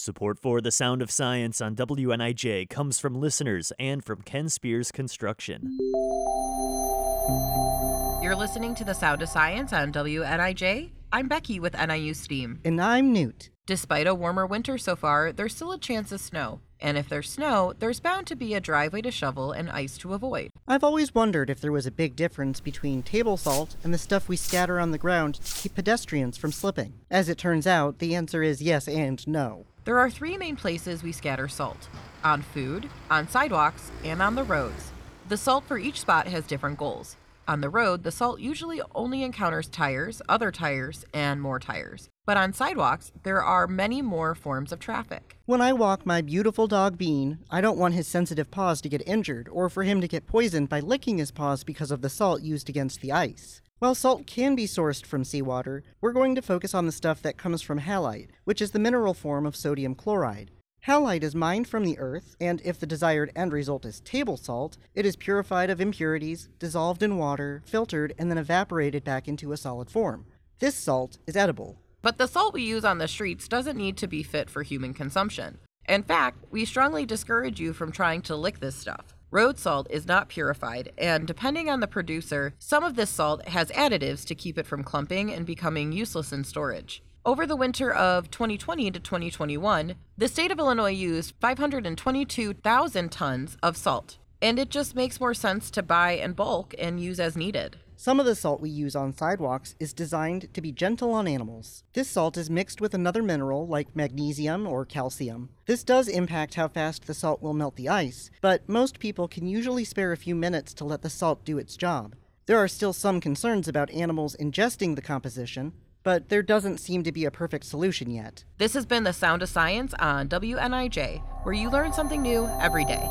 Support for The Sound of Science on WNIJ comes from listeners and from Ken Spears Construction. You're listening to The Sound of Science on WNIJ. I'm Becky with NIU STEAM. And I'm Newt. Despite a warmer winter so far, there's still a chance of snow. And if there's snow, there's bound to be a driveway to shovel and ice to avoid. I've always wondered if there was a big difference between table salt and the stuff we scatter on the ground to keep pedestrians from slipping. As it turns out, the answer is yes and no. There are three main places we scatter salt on food, on sidewalks, and on the roads. The salt for each spot has different goals. On the road, the salt usually only encounters tires, other tires, and more tires. But on sidewalks, there are many more forms of traffic. When I walk my beautiful dog Bean, I don't want his sensitive paws to get injured or for him to get poisoned by licking his paws because of the salt used against the ice. While salt can be sourced from seawater, we're going to focus on the stuff that comes from halite, which is the mineral form of sodium chloride. Halite is mined from the earth, and if the desired end result is table salt, it is purified of impurities, dissolved in water, filtered, and then evaporated back into a solid form. This salt is edible. But the salt we use on the streets doesn't need to be fit for human consumption. In fact, we strongly discourage you from trying to lick this stuff. Road salt is not purified, and depending on the producer, some of this salt has additives to keep it from clumping and becoming useless in storage. Over the winter of 2020 to 2021, the state of Illinois used 522,000 tons of salt, and it just makes more sense to buy in bulk and use as needed. Some of the salt we use on sidewalks is designed to be gentle on animals. This salt is mixed with another mineral like magnesium or calcium. This does impact how fast the salt will melt the ice, but most people can usually spare a few minutes to let the salt do its job. There are still some concerns about animals ingesting the composition, but there doesn't seem to be a perfect solution yet. This has been The Sound of Science on WNIJ, where you learn something new every day.